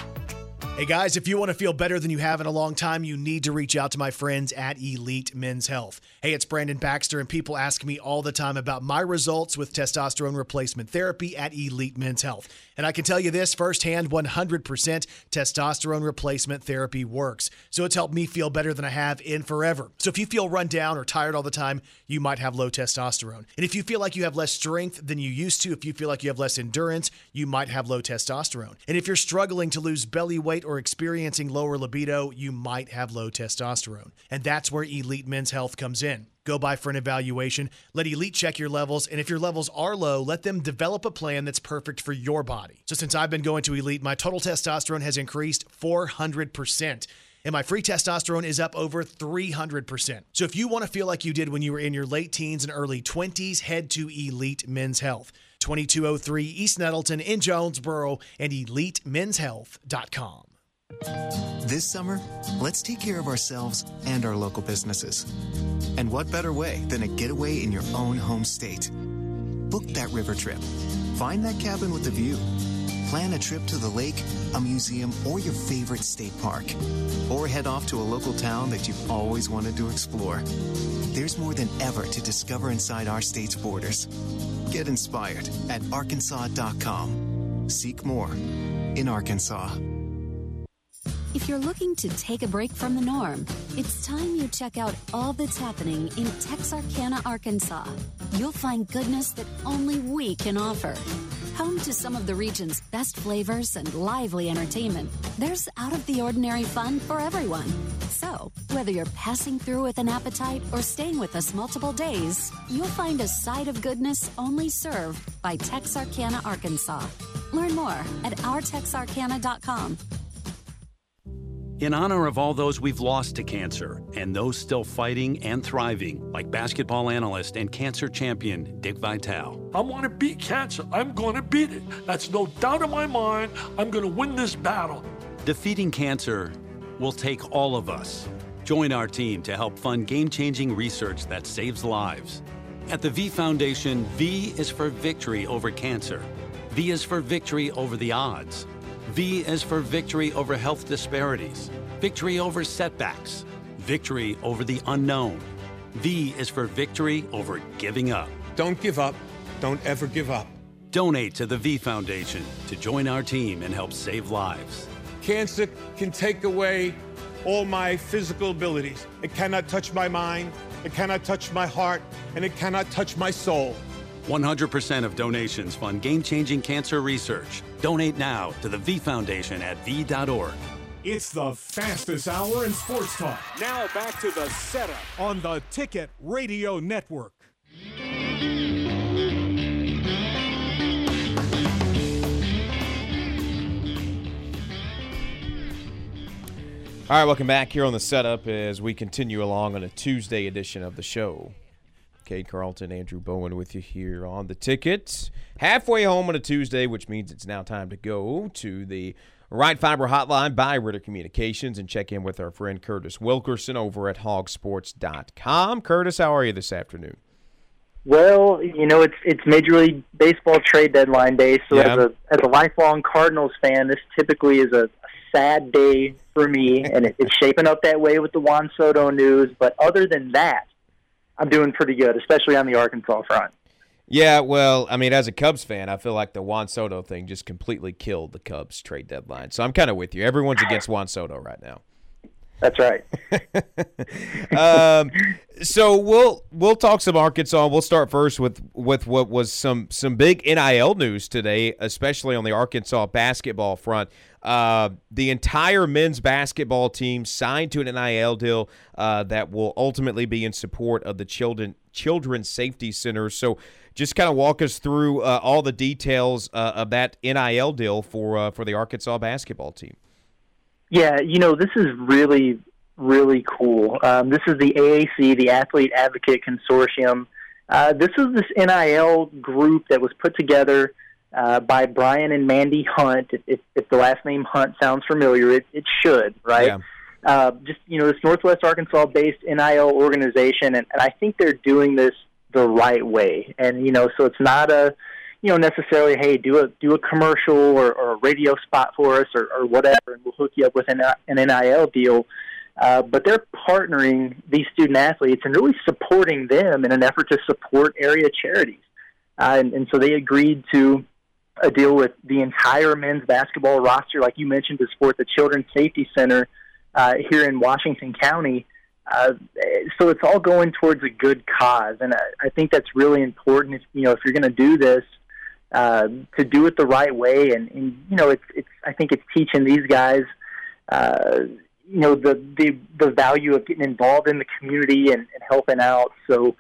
Speaker 14: Hey guys, if you want to feel better than you have in a long time, you need to reach out to my friends at Elite Men's Health. Hey, it's Brandon Baxter, and people ask me all the time about my results with testosterone replacement therapy at Elite Men's Health. And I can tell you this firsthand 100% testosterone replacement therapy works. So it's helped me feel better than I have in forever. So if you feel run down or tired all the time, you might have low testosterone. And if you feel like you have less strength than you used to, if you feel like you have less endurance, you might have low testosterone. And if you're struggling to lose belly weight or experiencing lower libido, you might have low testosterone. And that's where Elite Men's Health comes in. Go by for an evaluation, let Elite check your levels, and if your levels are low, let them develop a plan that's perfect for your body. So, since I've been going to Elite, my total testosterone has increased 400%. And my free testosterone is up over 300%. So if you want to feel like you did when you were in your late teens and early 20s, head to Elite Men's Health. 2203 East Nettleton in Jonesboro and elitemenshealth.com.
Speaker 17: This summer, let's take care of ourselves and our local businesses. And what better way than a getaway in your own home state? Book that river trip. Find that cabin with a view. Plan a trip to the lake, a museum, or your favorite state park. Or head off to a local town that you've always wanted to explore. There's more than ever to discover inside our state's borders. Get inspired at arkansas.com. Seek more in Arkansas.
Speaker 18: If you're looking to take a break from the norm, it's time you check out all that's happening in Texarkana, Arkansas. You'll find goodness that only we can offer. Home to some of the region's best flavors and lively entertainment, there's out of the ordinary fun for everyone. So, whether you're passing through with an appetite or staying with us multiple days, you'll find a side of goodness only served by Texarkana, Arkansas. Learn more at ourtexarkana.com.
Speaker 19: In honor of all those we've lost to cancer and those still fighting and thriving, like basketball analyst and cancer champion Dick Vitale.
Speaker 20: I want to beat cancer. I'm going to beat it. That's no doubt in my mind. I'm going to win this battle.
Speaker 19: Defeating cancer will take all of us. Join our team to help fund game changing research that saves lives. At the V Foundation, V is for victory over cancer, V is for victory over the odds. V is for victory over health disparities, victory over setbacks, victory over the unknown. V is for victory over giving up.
Speaker 21: Don't give up. Don't ever give up.
Speaker 19: Donate to the V Foundation to join our team and help save lives.
Speaker 21: Cancer can take away all my physical abilities. It cannot touch my mind, it cannot touch my heart, and it cannot touch my soul.
Speaker 19: 100% of donations fund game changing cancer research. Donate now to the V Foundation at V.org.
Speaker 3: It's the fastest hour in sports talk.
Speaker 2: Now back to the setup
Speaker 3: on the Ticket Radio Network.
Speaker 4: All right, welcome back here on the setup as we continue along on a Tuesday edition of the show. Cade Carlton, Andrew Bowen with you here on the tickets. Halfway home on a Tuesday, which means it's now time to go to the Right Fiber Hotline by Ritter Communications and check in with our friend Curtis Wilkerson over at hogsports.com. Curtis, how are you this afternoon?
Speaker 22: Well, you know, it's it's Major League Baseball trade deadline day, so
Speaker 4: Yeah.
Speaker 22: as a as a lifelong Cardinals fan, this typically is a, a sad day for me, and it, it's shaping up that way with the Juan Soto news. But other than that, I'm doing pretty good, especially on the Arkansas front.
Speaker 4: Yeah, well, I mean, as a Cubs fan, I feel like the Juan Soto thing just completely killed the Cubs trade deadline. So I'm kind of with you. Everyone's against Juan Soto right now.
Speaker 22: That's right.
Speaker 4: um, so we'll we'll talk some Arkansas. We'll start first with with what was some some big NIL news today, especially on the Arkansas basketball front. Uh, the entire men's basketball team signed to an NIL deal uh, that will ultimately be in support of the children children's safety center. So, just kind of walk us through uh, all the details uh, of that NIL deal for uh, for the Arkansas basketball team.
Speaker 22: Yeah, you know, this is really, really cool. Um, this is the AAC, the Athlete Advocate Consortium. This is this NIL group that was put together uh, by Brian and Mandy Hunt. If, if, the last name Hunt sounds familiar, it, it should, right?
Speaker 4: Yeah.
Speaker 22: Uh, just you know, this Northwest Arkansas-based NIL organization, and, and I think they're doing this the right way. And you know, so it's not a you know necessarily, hey, do a do a commercial or, or a radio spot for us or, or whatever, and we'll hook you up with an, an NIL deal. Uh, but they're partnering these student athletes and really supporting them in an effort to support area charities. Uh, and, and so they agreed to a deal with the entire men's basketball roster, like you mentioned, to support the Children's Safety Center uh, here in Washington County. Uh, so it's all going towards a good cause, and I, I think that's really important. If you know, if you're going to do this, uh, to do it the right way, and, and you know, it's it's. I think it's teaching these guys, uh, you know, the the the value of getting involved in the community and, and helping out. So.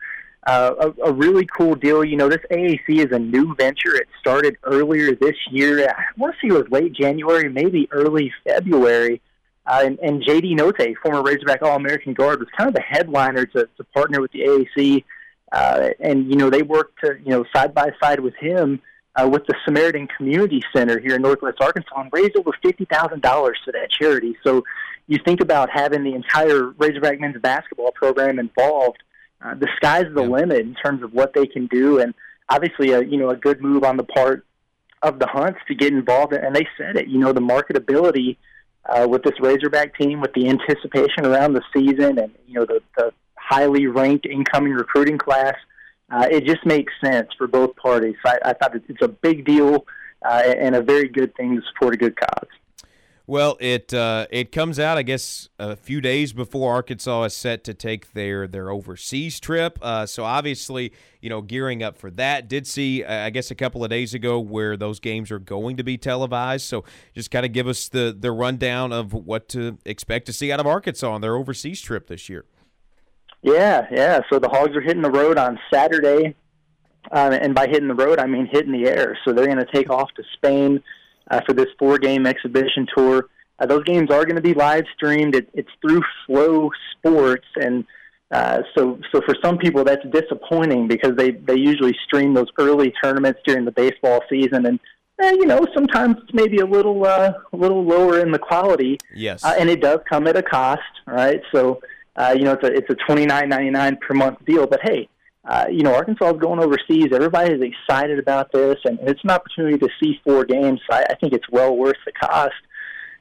Speaker 22: Uh, a, a really cool deal. You know, this AAC is a new venture. It started earlier this year. I want to say it was late January, maybe early February. Uh, and, and J.D. Notae, former Razorback All-American guard, was kind of the headliner to, to partner with the AAC. Uh, and, you know, they worked, to, you know, side by side with him uh, with the Samaritan Community Center here in Northwest Arkansas and raised over $50,000 for that charity. So you think about having the entire Razorback men's basketball program involved – uh, the sky's the yeah. limit in terms of what they can do, and obviously, a you know, a good move on the part of the Hunts to get involved. And they said it, you know, the marketability uh, with this Razorback team, with the anticipation around the season, and you know, the, the highly ranked incoming recruiting class. Uh, it just makes sense for both parties. So I, I thought it's a big deal uh, and a very good thing to support a good cause.
Speaker 4: Well, it uh, it comes out, I guess, a few days before Arkansas is set to take their their overseas trip. Uh, so obviously, you know, gearing up for that. Did see, uh, I guess, a couple of days ago where those games are going to be televised. So just kind of give us the the rundown of what to expect to see out of Arkansas on their overseas trip this year.
Speaker 22: Yeah, yeah. So the Hogs are hitting the road on Saturday, uh, and by hitting the road, I mean hitting the air. So they're going to take off to Spain uh, for this four game exhibition tour. Uh, those games are going to be live streamed. It, it's through Flow Sports, and uh, so so for some people that's disappointing because they they usually stream those early tournaments during the baseball season, and eh, you know sometimes it's maybe a little uh, a little lower in the quality.
Speaker 4: Yes,
Speaker 22: uh, and it does come at a cost, right? So uh, you know it's a it's a twenty nine ninety nine per month deal, but hey, uh, you know, Arkansas is going overseas. Everybody is excited about this, and it's an opportunity to see four games. I, I think it's well worth the cost.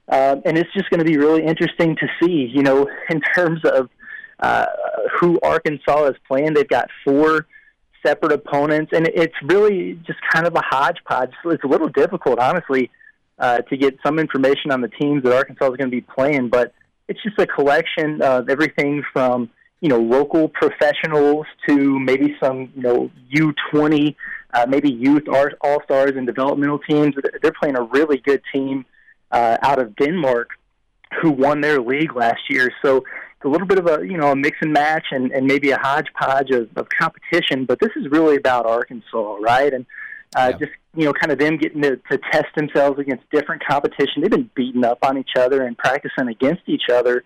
Speaker 22: Uh, and it's just going to be really interesting to see, you know, in terms of uh, who Arkansas is playing. They've got four separate opponents, and it's really just kind of a hodgepodge. It's a little difficult, honestly, uh, to get some information on the teams that Arkansas is going to be playing, but it's just a collection of everything from – you know, local professionals to maybe some, you know, U20, uh, maybe youth all stars and developmental teams. They're playing a really good team uh, out of Denmark who won their league last year. So it's a little bit of a, you know, a mix and match and, and maybe a hodgepodge of, of competition. But this is really about Arkansas, right? And uh, yeah. just, you know, kind of them getting to, to test themselves against different competition. They've been beating up on each other and practicing against each other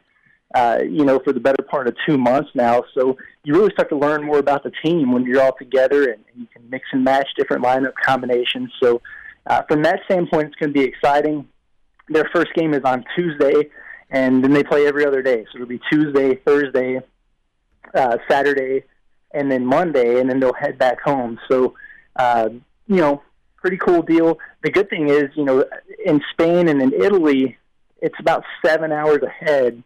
Speaker 22: uh, you know, for the better part of two months now. So you really start to learn more about the team when you're all together and, and you can mix and match different lineup combinations. So uh, from that standpoint, it's going to be exciting. Their first game is on Tuesday, and then they play every other day. So it'll be Tuesday, Thursday, uh, Saturday, and then Monday, and then they'll head back home. So, uh, you know, pretty cool deal. The good thing is, you know, in Spain and in Italy, it's about seven hours ahead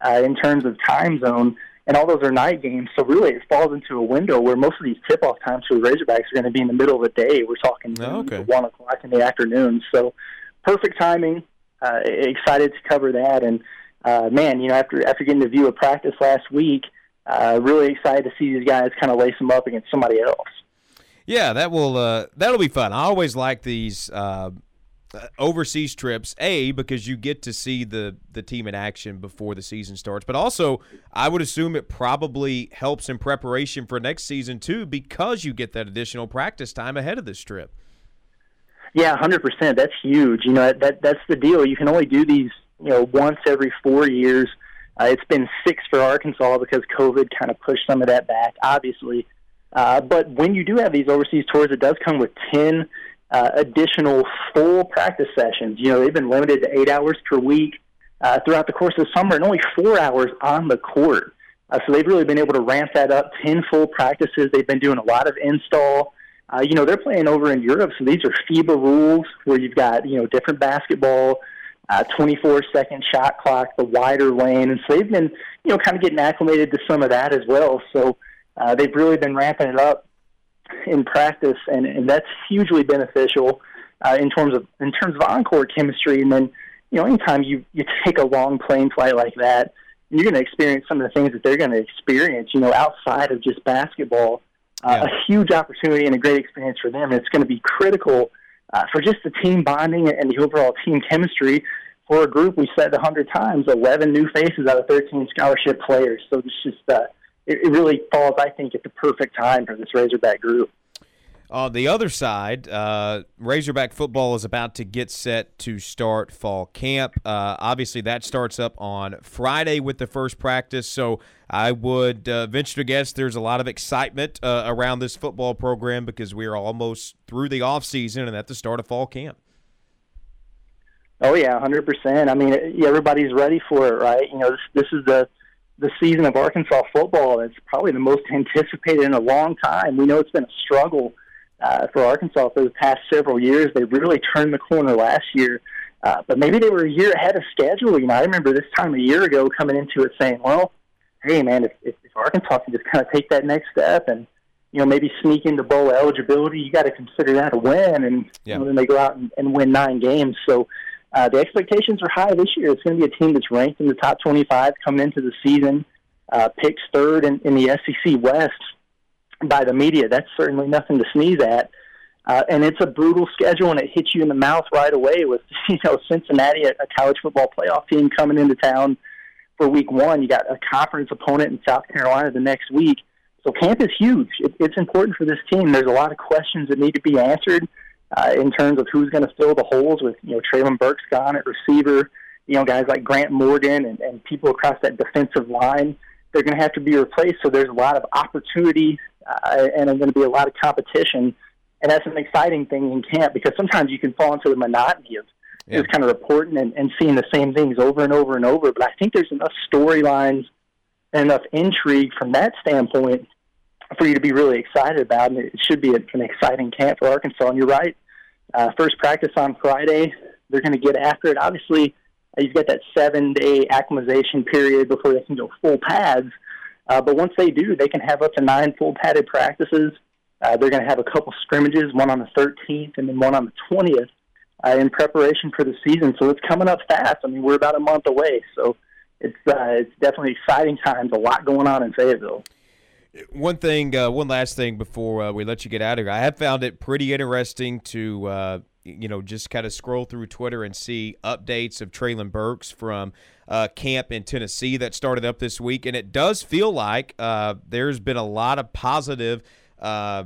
Speaker 22: uh, in terms of time zone, and all those are night games. So really, it falls into a window where most of these tip-off times for the Razorbacks are going to be in the middle of the day. We're talking
Speaker 4: oh, okay.
Speaker 22: one o'clock in the afternoon. So perfect timing. Uh, excited to cover that, and uh, man, you know, after after getting to view a practice last week, uh, really excited to see these guys kind of lace them up against somebody else.
Speaker 4: Yeah, that will uh, that'll be fun. I always like these uh, uh, overseas trips a because you get to see the the team in action before the season starts but also i would assume it probably helps in preparation for next season too because you get that additional practice time ahead of this trip.
Speaker 22: Yeah 100% that's huge. You know that that's the deal. You can only do these you know once every four years. Uh, it's been six for arkansas because covid kind of pushed some of that back obviously. Uh, but when you do have these overseas tours, it does come with 10 uh, additional full practice sessions. You know, they've been limited to eight hours per week uh, throughout the course of the summer and only four hours on the court. Uh, so they've really been able to ramp that up. 10 full practices. They've been doing a lot of install. Uh, you know, they're playing over in Europe, so these are FIBA rules where you've got, you know, different basketball, uh, 24 second shot clock, the wider lane. And so they've been, you know, kind of getting acclimated to some of that as well. So uh, they've really been ramping it up in practice, and, and that's hugely beneficial uh, in terms of in terms of on-court chemistry. And then, you know, anytime you you take a long plane flight like that, you're going to experience some of the things that they're going to experience, you know, outside of just basketball. Uh,
Speaker 4: Yeah.
Speaker 22: A huge opportunity and a great experience for them. And it's going to be critical uh, for just the team bonding and the overall team chemistry for a group we said a hundred times, 11 new faces out of 13 scholarship players. So it's just, uh, it, it really falls, I think, at the perfect time for this Razorback group.
Speaker 4: On the other side, uh, Razorback football is about to get set to start fall camp. Uh, obviously, that starts up on Friday with the first practice. So I would uh, venture to guess there's a lot of excitement uh, around this football program because we are almost through the offseason and at the start of fall camp.
Speaker 22: Oh yeah, hundred percent. I mean, everybody's ready for it, right? You know, this, this is the the season of Arkansas football. It's probably the most anticipated in a long time. We know it's been a struggle uh, for Arkansas for the past several years. They really turned the corner last year, uh, but maybe they were a year ahead of schedule. You know, I remember this time a year ago coming into it saying, "Well, hey man, if, if, if Arkansas can just kind of take that next step and you know maybe sneak into bowl eligibility, you got to consider that a win." And you know, then they go out and, and win nine games. So uh, the expectations are high this year. It's going to be a team that's ranked in the top 25 coming into the season, uh, picked third in, in the SEC West by the media. That's certainly nothing to sneeze at. Uh, and it's a brutal schedule, and it hits you in the mouth right away with you know Cincinnati, a, a college football playoff team coming into town for Week One. You got a conference opponent in South Carolina the next week. So camp is huge. It, it's important for this team. There's a lot of questions that need to be answered uh, in terms of who's going to fill the holes with you know Treylon Burks gone at receiver. You know guys like Grant Morgan and, and people across that defensive line. They're going to have to be replaced. So there's a lot of opportunity uh, and there's going to be a lot of competition. And that's an exciting thing in camp because sometimes you can fall into the monotony of
Speaker 4: Yeah.
Speaker 22: just kind of reporting and, and seeing the same things over and over and over. But I think there's enough storylines and enough intrigue from that standpoint for you to be really excited about. And it should be an exciting camp for Arkansas. And you're right. Uh, first practice on Friday. They're going to get after it. Obviously, uh, you've got that seven day acclimatization period before they can go full pads. Uh, but once they do, they can have up to nine full padded practices. Uh, they're going to have a couple scrimmages, one on the 13th and then one on the 20th, uh, in preparation for the season. So it's coming up fast. I mean, we're about a month away, so it's uh, it's definitely exciting times. A lot going on in Fayetteville.
Speaker 4: One thing, uh, one last thing before uh, we let you get out of here. I have found it pretty interesting to, uh, you know, just kind of scroll through Twitter and see updates of Treylon Burks from uh, camp in Tennessee that started up this week. And it does feel like uh, there's been a lot of positive uh,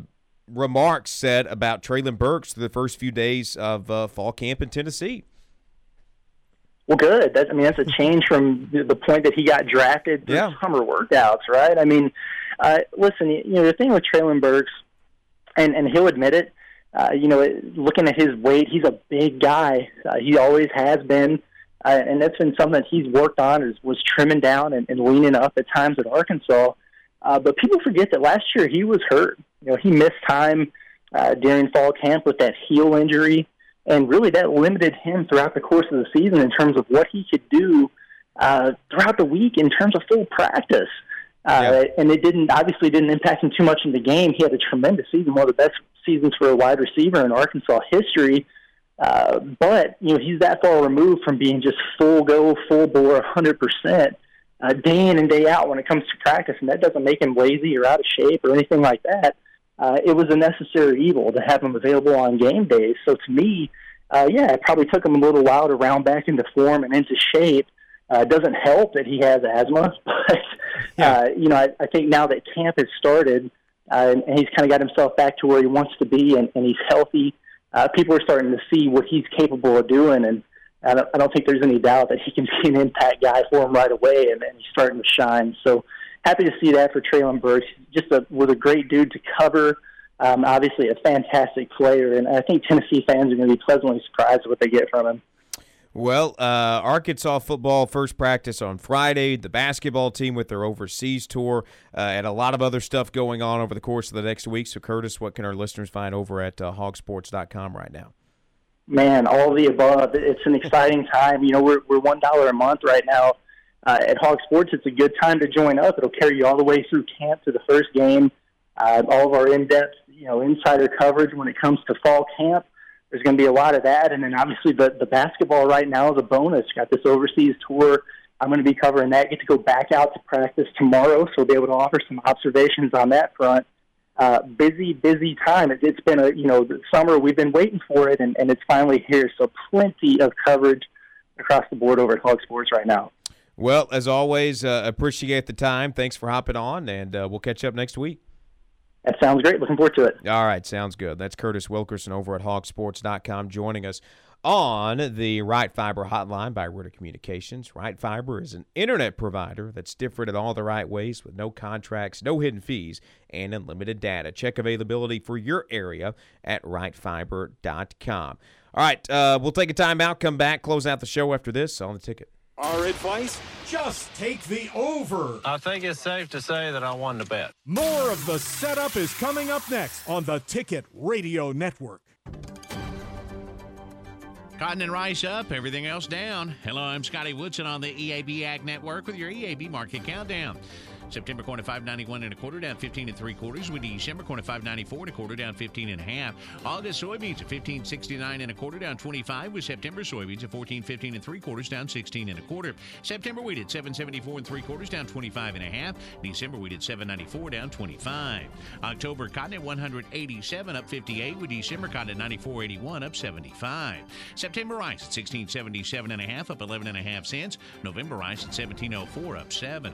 Speaker 4: remarks said about Treylon Burks through the first few days of uh, fall camp in Tennessee.
Speaker 22: Well, good. That's, I mean, that's a change from the the point that he got drafted through
Speaker 4: Yeah.
Speaker 22: summer workouts, right? I mean, uh, listen, you know, the thing with Treylon Burks, and and he'll admit it. Uh, you know, looking at his weight, he's a big guy. Uh, he always has been, uh, and that's been something that he's worked on. Is was trimming down and, and leaning up at times at Arkansas. Uh, but people forget that last year he was hurt. You know, he missed time uh, during fall camp with that heel injury, and really that limited him throughout the course of the season in terms of what he could do uh, throughout the week in terms of full practice. Uh, And it didn't obviously didn't impact him too much in the game. He had a tremendous season, one of the best seasons for a wide receiver in Arkansas history. Uh, but you know he's that far removed from being just full go, full bore, hundred percent uh, day in and day out when it comes to practice, and that doesn't make him lazy or out of shape or anything like that. Uh, it was a necessary evil to have him available on game days. So to me, uh, yeah, it probably took him a little while to round back into form and into shape. Uh, it doesn't help that he has asthma, but uh, you know, I, I think now that camp has started uh, and, and he's kind of got himself back to where he wants to be, and, and he's healthy, uh, people are starting to see what he's capable of doing, and I don't, I don't think there's any doubt that he can be an impact guy for him right away, and, and he's starting to shine. So happy to see that for Treylon Burks. Just a, was a great dude to cover. Um, obviously, a fantastic player, and I think Tennessee fans are going to be pleasantly surprised with what they get from him.
Speaker 23: Well, uh, Arkansas football first practice on Friday. The basketball team with their overseas tour, uh, and a lot of other stuff going on over the course of the next week. So, Curtis, what can our listeners find over at uh, hogsports.com right now?
Speaker 22: Man, all of the above. It's an exciting time. You know, we're we're one dollar a month right now uh, at Hog Sports. It's a good time to join up. It'll carry you all the way through camp to the first game. Uh, all of our in-depth, you know, insider coverage when it comes to fall camp there's going to be a lot of that. And then obviously the, the basketball right now is a bonus. Got this overseas tour. I'm going to be covering that. Get to go back out to practice tomorrow, so we'll be able to offer some observations on that front. Uh, busy, busy time. It, it's been a you know the summer. We've been waiting for it, and, and it's finally here. So plenty of coverage across the board over at Hog Sports right now.
Speaker 23: Well, as always, uh, appreciate the time. Thanks for hopping on, and uh, we'll catch up next week.
Speaker 22: That sounds great. Looking forward to it.
Speaker 23: All right, sounds good. That's Curtis Wilkerson over at hogsports.com joining us on the Right Fiber hotline by Ritter Communications. Right Fiber is an internet provider that's different in all the right ways with no contracts, no hidden fees, and unlimited data. Check availability for your area at rightfiber.com. All right, uh, we'll take a timeout, come back, close out the show after this on the ticket.
Speaker 3: Our advice? Just take the over.
Speaker 12: I think it's safe to say that I won the bet.
Speaker 3: More of the setup is coming up next on the Ticket Radio Network.
Speaker 24: Cotton and rice up, everything else down. Hello, I'm Scotty Woodson on the EAB Ag Network with your EAB Market Countdown. September corn at 591 and a quarter, down 15 and three quarters. With December corn at 594 and a quarter, down 15 and a half. August soybeans at 1569 and a quarter, down 25. With September soybeans at 1415 and three quarters, down 16 and a quarter. September wheat at 774 and three quarters, down 25 and a half. December wheat at 794, down 25. October cotton at 187, up 58. With December cotton at 94.81, up 75. September rice at 1677 and a half, up 11 and a half cents. November rice at 1704, up 7.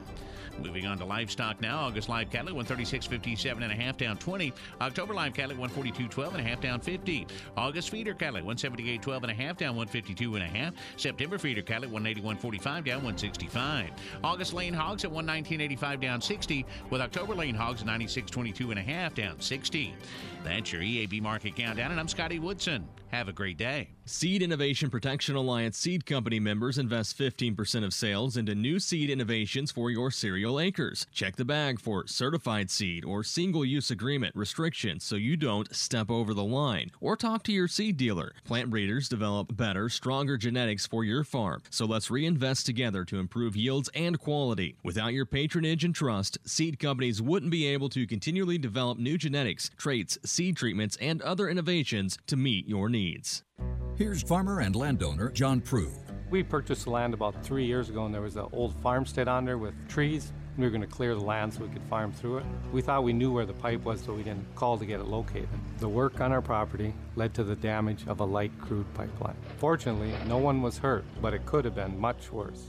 Speaker 24: Moving on to livestock now. August live cattle at 136.57 and a half down 20. October live cattle at 142.12 and a half down 50. August feeder cattle at 178.12 and a half down 152 and a half. September feeder cattle at 181.45 down 165. August lean hogs at 119.85 down 60 with October lean hogs at 96.22 and a half down 60. That's your EAB market countdown and I'm Scotty Woodson. Have a great day.
Speaker 6: Seed Innovation Protection Alliance seed company members invest 15% of sales into new seed innovations for your cereal acres. Check the bag for certified seed or single use agreement restrictions so you don't step over the line. Or talk to your seed dealer. Plant breeders develop better, stronger genetics for your farm. So let's reinvest together to improve yields and quality. Without your patronage and trust, seed companies wouldn't be able to continually develop new genetics, traits, seed treatments, and other innovations to meet your needs.
Speaker 25: Here's farmer and landowner John Prue.
Speaker 26: We purchased the land about three years ago, and there was an old farmstead on there with trees. We were going to clear the land so we could farm through it. We thought we knew where the pipe was, so we didn't call to get it located. The work on our property led to the damage of a light crude pipeline. Fortunately, no one was hurt, but it could have been much worse.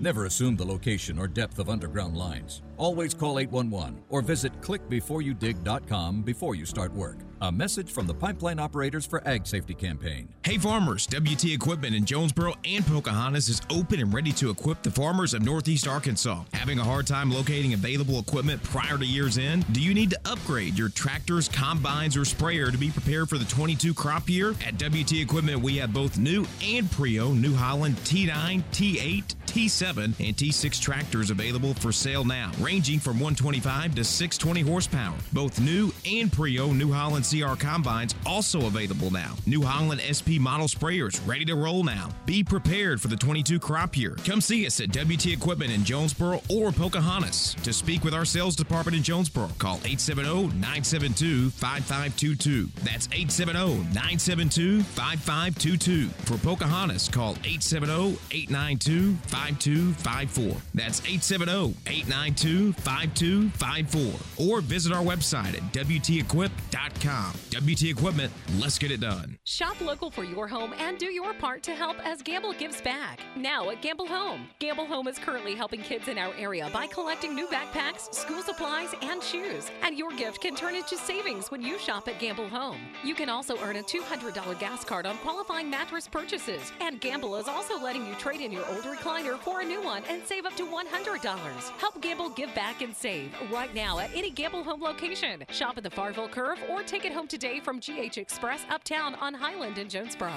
Speaker 25: Never assume the location or depth of underground lines. Always call 811 or visit clickbeforeyoudig.com before you start work. A message from the Pipeline Operators for Ag Safety campaign.
Speaker 4: Hey farmers, WT Equipment in Jonesboro and Pocahontas is open and ready to equip the farmers of Northeast Arkansas. Having a hard time locating available equipment prior to year's end? Do you need to upgrade your tractors, combines, or sprayer to be prepared for the 22 crop year? At WT Equipment, we have both new and pre-owned New Holland T9, T8, T7, and T6 tractors available for sale now, ranging from 125 to 620 horsepower. Both new and pre-owned New Holland CR combines also available now. New Holland SP model sprayers ready to roll now. Be prepared for the 22 crop year. Come see us at WT Equipment in Jonesboro or Pocahontas. To speak with our sales department in Jonesboro, call 870-972-5522. That's 870-972-5522. For Pocahontas, call 870-892-5254. That's 870-892-5254. Or visit our website at WTEquip.com. WT Equipment, let's get it done.
Speaker 27: Shop local for your home and do your part to help as Gamble gives back. Now at Gamble Home. Gamble Home is currently helping kids in our area by collecting new backpacks, school supplies, and shoes. And your gift can turn into savings when you shop at Gamble Home. You can also earn a $200 gas card on qualifying mattress purchases. And Gamble is also letting you trade in your old recliner for a new one and save up to $100. Help Gamble give back and save right now at any Gamble Home location. Shop at the Farville Curve or take home today from GH Express Uptown on Highland in Jonesboro.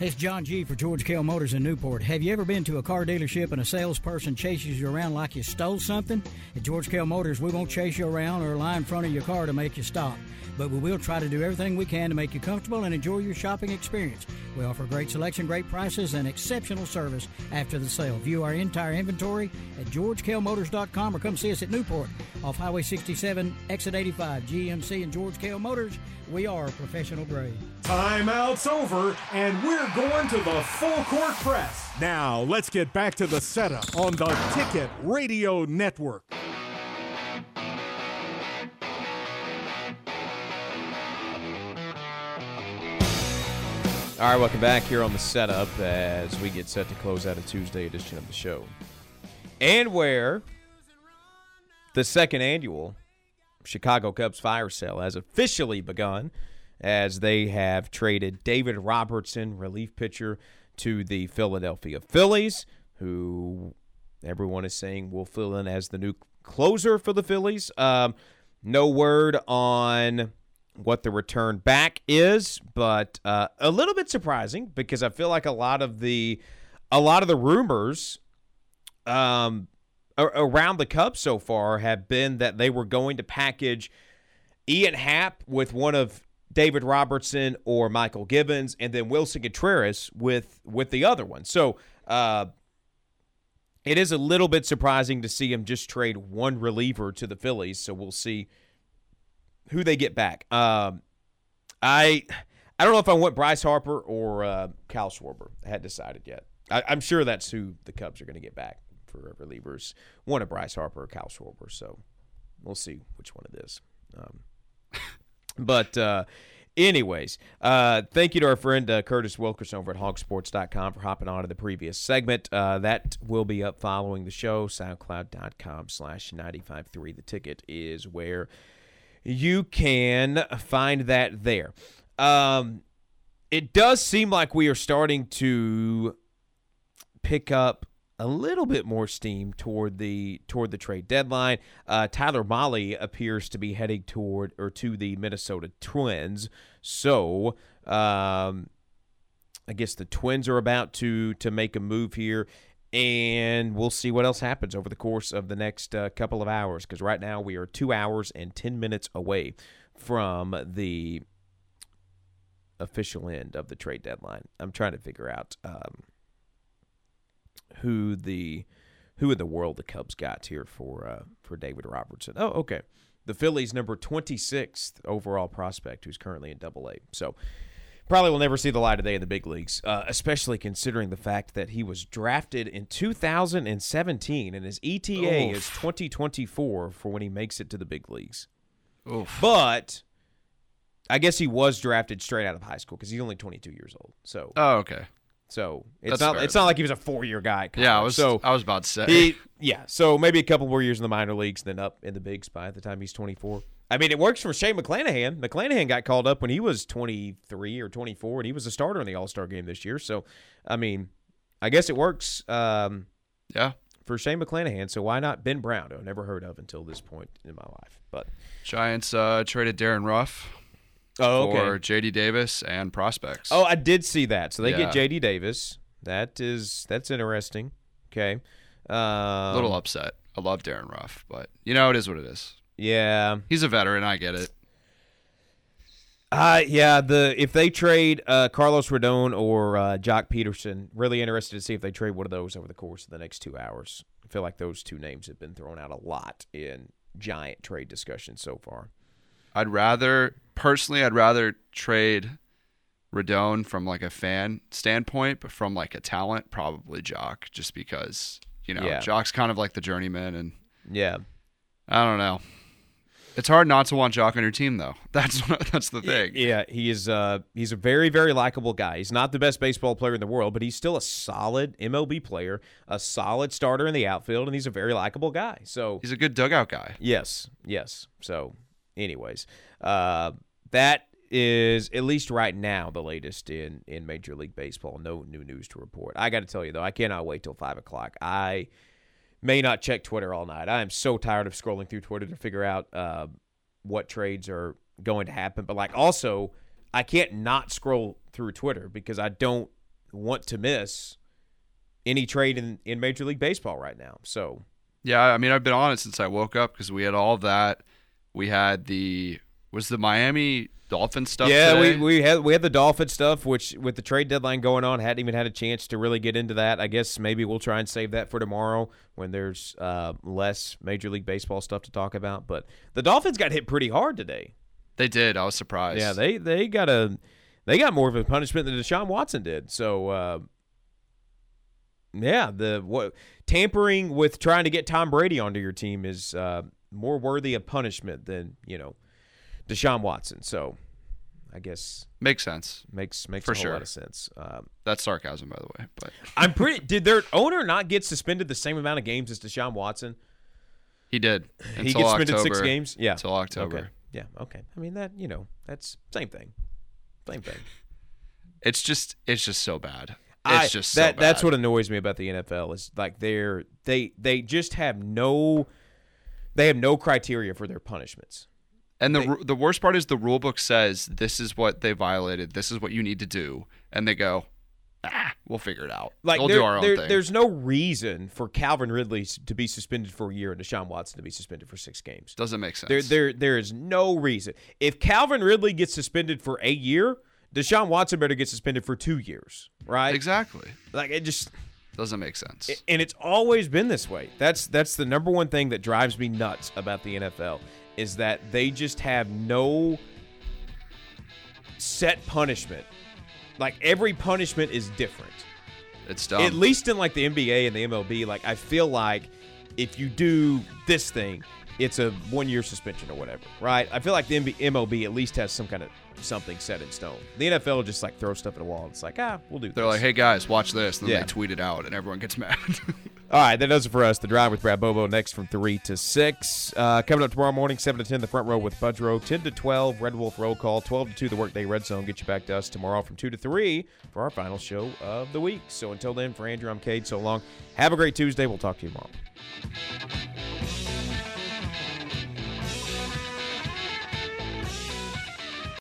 Speaker 28: It's John G. for George Kell Motors in Newport. Have you ever been to a car dealership and a salesperson chases you around like you stole something? At George Kell Motors, we won't chase you around or lie in front of your car to make you stop. But we will try to do everything we can to make you comfortable and enjoy your shopping experience. We offer great selection, great prices, and exceptional service after the sale. View our entire inventory at georgekellmotors.com or come see us at Newport off Highway 67, exit 85. GMC and George Kell Motors, we are professional grade.
Speaker 3: Timeout's over, and we're going to the full court press. Now, let's get back to the setup on the Ticket Radio Network.
Speaker 4: All right, welcome back here on the setup as we get set to close out a Tuesday edition of the show. And where the second annual Chicago Cubs fire sale has officially begun as they have traded David Robertson, relief pitcher, to the Philadelphia Phillies, who everyone is saying will fill in as the new closer for the Phillies. Um, no word on what the return back is, but uh, a little bit surprising because I feel like a lot of the a lot of the rumors um, around the Cubs so far have been that they were going to package Ian Happ with one of David Robertson or Mychal Givens, and then Willson Contreras with with the other one. So uh, it is a little bit surprising to see him just trade one reliever to the Phillies. So we'll see who they get back. Um, I I don't know if I want Bryce Harper or uh, Kyle Schwarber. I hadn't decided yet. I, am sure that's who the Cubs are going to get back for relievers. One of Bryce Harper or Kyle Schwarber. So we'll see which one it is. Um, but uh, anyways, uh, thank you to our friend uh, Curtis Wilkerson over at hogsports.com for hopping on to the previous segment. Uh, that will be up following the show. SoundCloud.com slash 953. The ticket is where you can find that there. Um, it does seem like we are starting to pick up a little bit more steam toward the toward the trade deadline. Uh, Tyler Mahle appears to be heading toward or to the Minnesota Twins. So um, I guess the Twins are about to to make a move here, and we'll see what else happens over the course of the next uh, couple of hours. Because right now we are two hours and ten minutes away from the official end of the trade deadline. I'm trying to figure out. Um, who the who in the world the Cubs got here for uh, for David Robertson. Oh, okay. The Phillies number 26th overall prospect who's currently in Double A. So probably will never see the light of day in the big leagues, uh, especially considering the fact that he was drafted in 2017 and his ETA Oof. is 2024 for when he makes it to the big leagues. Oof. But I guess he was drafted straight out of high school because he's only 22 years old. So
Speaker 29: oh, okay.
Speaker 4: So it's That's not fair. it's not like he was a four year guy.
Speaker 29: Yeah, I was so I was about to say.
Speaker 4: He, yeah, so maybe a couple more years in the minor leagues, then up in the bigs by the time he's twenty four. I mean, it works for Shane McClanahan. McClanahan got called up when he was twenty three or twenty four, and he was a starter in the All Star game this year. So, I mean, I guess it works. Um,
Speaker 29: yeah.
Speaker 4: For Shane McClanahan, so why not Ben Brown? I've never heard of until this point in my life. But
Speaker 29: Giants uh, traded Darin Ruf
Speaker 4: oh, okay.
Speaker 29: for JD Davis and prospects.
Speaker 4: Oh, I did see that. So they yeah. get JD Davis. That is that's interesting. Okay. Um,
Speaker 29: a little upset. I love Darin Ruf, but you know it is what it is.
Speaker 4: Yeah,
Speaker 29: he's a veteran. I get it.
Speaker 4: Uh yeah, the if they trade uh, Carlos Rodon or uh, Joc Pederson, really interested to see if they trade one of those over the course of the next two hours. I feel like those two names have been thrown out a lot in giant trade discussions so far.
Speaker 29: I'd rather personally, I'd rather trade Rodon from like a fan standpoint, but from like a talent, probably Joc, just because you know yeah. Joc's kind of like the journeyman, and
Speaker 4: yeah,
Speaker 29: I don't know. It's hard not to want Joc on your team, though. That's that's the thing.
Speaker 4: Yeah, he is. Uh, he's a very very likable guy. He's not the best baseball player in the world, but he's still a solid MLB player, a solid starter in the outfield, and he's a very likable guy. So
Speaker 29: he's a good dugout guy.
Speaker 4: Yes, yes. So, anyways, uh, that is at least right now the latest in in Major League Baseball. No new news to report. I got to tell you though, I cannot wait till five o'clock. I may not check Twitter all night. I am so tired of scrolling through Twitter to figure out uh, what trades are going to happen. But like also, I can't not scroll through Twitter because I don't want to miss any trade in in Major League Baseball right now. So
Speaker 5: yeah, I mean I've been on it since I woke up because we had all that. We had the was the Miami Dolphin stuff.
Speaker 4: Yeah,
Speaker 5: today?
Speaker 4: we, we had we had the Dolphin stuff, which with the trade deadline going on, hadn't even had a chance to really get into that. I guess maybe we'll try and save that for tomorrow when there's uh, less Major League Baseball stuff to talk about. But the Dolphins got hit pretty hard today.
Speaker 5: They did. I was surprised.
Speaker 4: Yeah, they they got a they got more of a punishment than Deshaun Watson did. So uh, yeah, the what tampering with trying to get Tom Brady onto your team is uh, more worthy of punishment than you know Deshaun Watson. So I guess
Speaker 5: makes sense.
Speaker 4: Makes makes
Speaker 5: For
Speaker 4: a whole
Speaker 5: sure.
Speaker 4: lot of sense. Um,
Speaker 5: That's sarcasm, by the way. But
Speaker 4: I'm pretty. Did their owner not get suspended the same amount of games as Deshaun Watson?
Speaker 5: he did.
Speaker 4: he gets suspended six games. Yeah,
Speaker 5: Until October.
Speaker 4: Okay. Yeah. Okay. I mean that. You know, that's same thing. Same thing.
Speaker 5: It's just it's just so bad. It's
Speaker 4: I-
Speaker 5: just so
Speaker 4: that. That's what annoys me about the NFL is like they're they they just have no they have no criteria for their punishments.
Speaker 5: And the ru- the worst part is the rule book says this is what they violated. This is what you need to do, and they go, ah, we'll figure it out.
Speaker 4: Like
Speaker 5: we'll
Speaker 4: there-
Speaker 5: do our own
Speaker 4: there-
Speaker 5: thing.
Speaker 4: there's no reason for Calvin Ridley to be suspended for a year and Deshaun Watson to be suspended for six games.
Speaker 5: Doesn't make sense.
Speaker 4: There, there, there is no reason. If Calvin Ridley gets suspended for a year, Deshaun Watson better get suspended for two years, right?
Speaker 5: Exactly.
Speaker 4: Like it just
Speaker 5: doesn't make sense.
Speaker 4: and it's always been this way. That's that's the number one thing that drives me nuts about the NFL is that they just have no set punishment. Like every punishment is different.
Speaker 5: It's dumb.
Speaker 4: At least in like the NBA and the MLB, like I feel like if you do this thing, it's a one year suspension or whatever, right? I feel like the MB, MLB at least has some kind of something set in stone. The NFL just like throw stuff at a wall. And it's like ah, we'll do.
Speaker 5: They're
Speaker 4: this.
Speaker 5: like, hey guys, watch this, and then
Speaker 4: Yeah.
Speaker 5: they tweet it out, and everyone gets mad.
Speaker 4: All right, that does it for us. The Drive with Brad Bobo next from 3 to 6. Uh, coming up tomorrow morning, 7 to 10, the front row with Budrow. 10 to 12, Red Wolf Roll Call. 12 to 2, the Workday Red Zone. Get you back to us tomorrow from 2 to 3 for our final show of the week. So until then, for Andrew, I'm Cade. So long. Have a great Tuesday. We'll talk to you tomorrow.